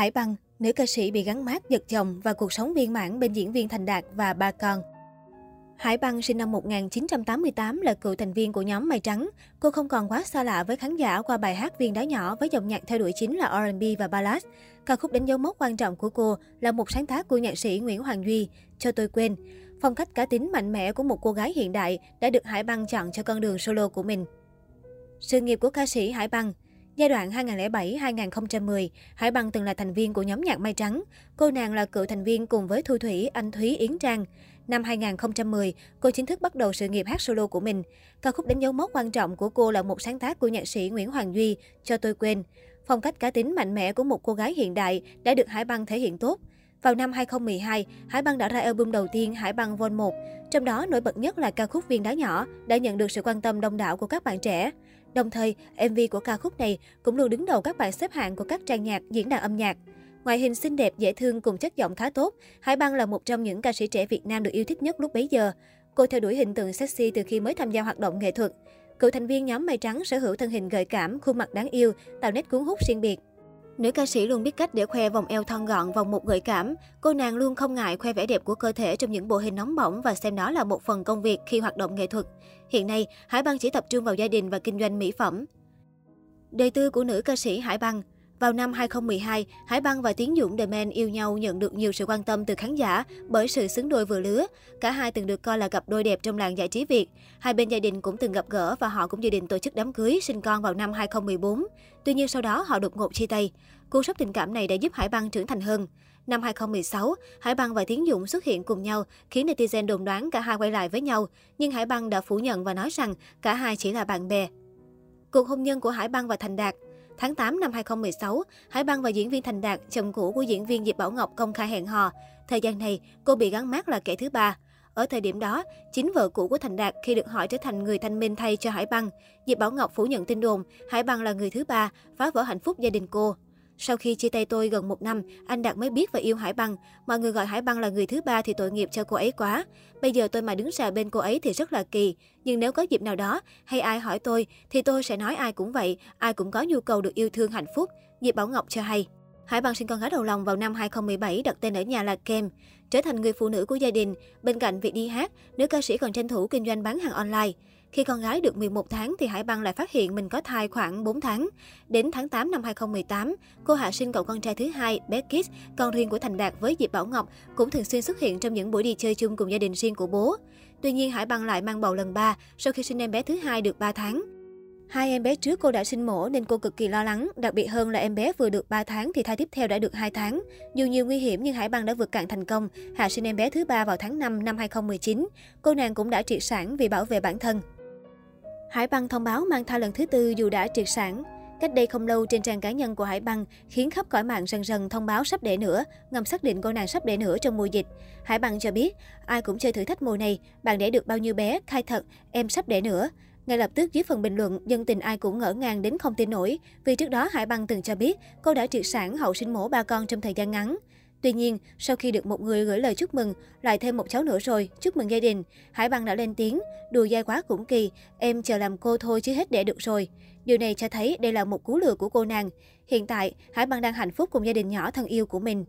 Hải Băng, nữ ca sĩ bị gắn mát giật chồng và cuộc sống viên mãn bên diễn viên Thành Đạt và ba con. Hải Băng sinh năm 1988 là cựu thành viên của nhóm Mây Trắng. Cô không còn quá xa lạ với khán giả qua bài hát Viên đá nhỏ với dòng nhạc theo đuổi chính là R&B và ballad. Ca khúc đánh dấu mốc quan trọng của cô là một sáng tác của nhạc sĩ Nguyễn Hoàng Duy, Cho tôi quên. Phong cách cá tính mạnh mẽ của một cô gái hiện đại đã được Hải Băng chọn cho con đường solo của mình. Sự nghiệp của ca sĩ Hải Băng Giai đoạn 2007-2010, Hải Băng từng là thành viên của nhóm nhạc Mai Trắng. Cô nàng là cựu thành viên cùng với Thu Thủy, Anh Thúy, Yến Trang. Năm 2010, cô chính thức bắt đầu sự nghiệp hát solo của mình. Ca khúc đánh dấu mốc quan trọng của cô là một sáng tác của nhạc sĩ Nguyễn Hoàng Duy, Cho tôi quên. Phong cách cá tính mạnh mẽ của một cô gái hiện đại đã được Hải Băng thể hiện tốt. Vào năm 2012, Hải Băng đã ra album đầu tiên Hải Băng Vol 1. Trong đó nổi bật nhất là ca khúc Viên đá nhỏ đã nhận được sự quan tâm đông đảo của các bạn trẻ. Đồng thời, MV của ca khúc này cũng luôn đứng đầu các bảng xếp hạng của các trang nhạc, diễn đàn âm nhạc. Ngoại hình xinh đẹp, dễ thương cùng chất giọng khá tốt, Hải Băng là một trong những ca sĩ trẻ Việt Nam được yêu thích nhất lúc bấy giờ. Cô theo đuổi hình tượng sexy từ khi mới tham gia hoạt động nghệ thuật. Cựu thành viên nhóm Mây Trắng sở hữu thân hình gợi cảm, khuôn mặt đáng yêu, tạo nét cuốn hút riêng biệt. Nữ ca sĩ luôn biết cách để khoe vòng eo thon gọn, vòng một gợi cảm. Cô nàng luôn không ngại khoe vẻ đẹp của cơ thể trong những bộ hình nóng bỏng và xem đó là một phần công việc khi hoạt động nghệ thuật. Hiện nay, Hải Băng chỉ tập trung vào gia đình và kinh doanh mỹ phẩm. Đời tư của nữ ca sĩ Hải Băng vào năm 2012, Hải Băng và Tiến Dũng The Man yêu nhau nhận được nhiều sự quan tâm từ khán giả bởi sự xứng đôi vừa lứa. Cả hai từng được coi là cặp đôi đẹp trong làng giải trí Việt. Hai bên gia đình cũng từng gặp gỡ và họ cũng dự định tổ chức đám cưới sinh con vào năm 2014. Tuy nhiên sau đó họ đột ngột chia tay. Cú sốc tình cảm này đã giúp Hải Băng trưởng thành hơn. Năm 2016, Hải Băng và Tiến Dũng xuất hiện cùng nhau, khiến netizen đồn đoán cả hai quay lại với nhau. Nhưng Hải Băng đã phủ nhận và nói rằng cả hai chỉ là bạn bè. Cuộc hôn nhân của Hải Băng và Thành Đạt Tháng 8 năm 2016, Hải Băng và diễn viên Thành Đạt, chồng cũ của diễn viên Diệp Bảo Ngọc công khai hẹn hò. Thời gian này, cô bị gắn mát là kẻ thứ ba. Ở thời điểm đó, chính vợ cũ của Thành Đạt khi được hỏi trở thành người thanh minh thay cho Hải Băng, Diệp Bảo Ngọc phủ nhận tin đồn Hải Băng là người thứ ba, phá vỡ hạnh phúc gia đình cô. Sau khi chia tay tôi gần một năm, anh Đạt mới biết và yêu Hải Băng. Mọi người gọi Hải Băng là người thứ ba thì tội nghiệp cho cô ấy quá. Bây giờ tôi mà đứng ra bên cô ấy thì rất là kỳ. Nhưng nếu có dịp nào đó, hay ai hỏi tôi, thì tôi sẽ nói ai cũng vậy, ai cũng có nhu cầu được yêu thương hạnh phúc. Diệp Bảo Ngọc cho hay. Hải Băng sinh con gái đầu lòng vào năm 2017, đặt tên ở nhà là Kem. Trở thành người phụ nữ của gia đình, bên cạnh việc đi hát, nữ ca sĩ còn tranh thủ kinh doanh bán hàng online. Khi con gái được 11 tháng thì Hải Băng lại phát hiện mình có thai khoảng 4 tháng. Đến tháng 8 năm 2018, cô hạ sinh cậu con trai thứ hai, bé Kit, con riêng của Thành Đạt với Diệp Bảo Ngọc, cũng thường xuyên xuất hiện trong những buổi đi chơi chung cùng gia đình riêng của bố. Tuy nhiên, Hải Băng lại mang bầu lần ba sau khi sinh em bé thứ hai được 3 tháng. Hai em bé trước cô đã sinh mổ nên cô cực kỳ lo lắng, đặc biệt hơn là em bé vừa được 3 tháng thì thai tiếp theo đã được 2 tháng. Dù nhiều nguy hiểm nhưng Hải Băng đã vượt cạn thành công, hạ sinh em bé thứ ba vào tháng 5 năm 2019. Cô nàng cũng đã triệt sản vì bảo vệ bản thân. Hải Băng thông báo mang thai lần thứ tư dù đã triệt sản. Cách đây không lâu trên trang cá nhân của Hải Băng khiến khắp cõi mạng rần rần thông báo sắp đẻ nữa, ngầm xác định cô nàng sắp đẻ nữa trong mùa dịch. Hải Băng cho biết, ai cũng chơi thử thách mùa này, bạn đẻ được bao nhiêu bé, khai thật, em sắp đẻ nữa. Ngay lập tức dưới phần bình luận, dân tình ai cũng ngỡ ngàng đến không tin nổi, vì trước đó Hải Băng từng cho biết cô đã triệt sản hậu sinh mổ ba con trong thời gian ngắn. Tuy nhiên, sau khi được một người gửi lời chúc mừng, lại thêm một cháu nữa rồi, chúc mừng gia đình. Hải Băng đã lên tiếng, đùa dai quá cũng kỳ, em chờ làm cô thôi chứ hết để được rồi. Điều này cho thấy đây là một cú lừa của cô nàng. Hiện tại, Hải Băng đang hạnh phúc cùng gia đình nhỏ thân yêu của mình.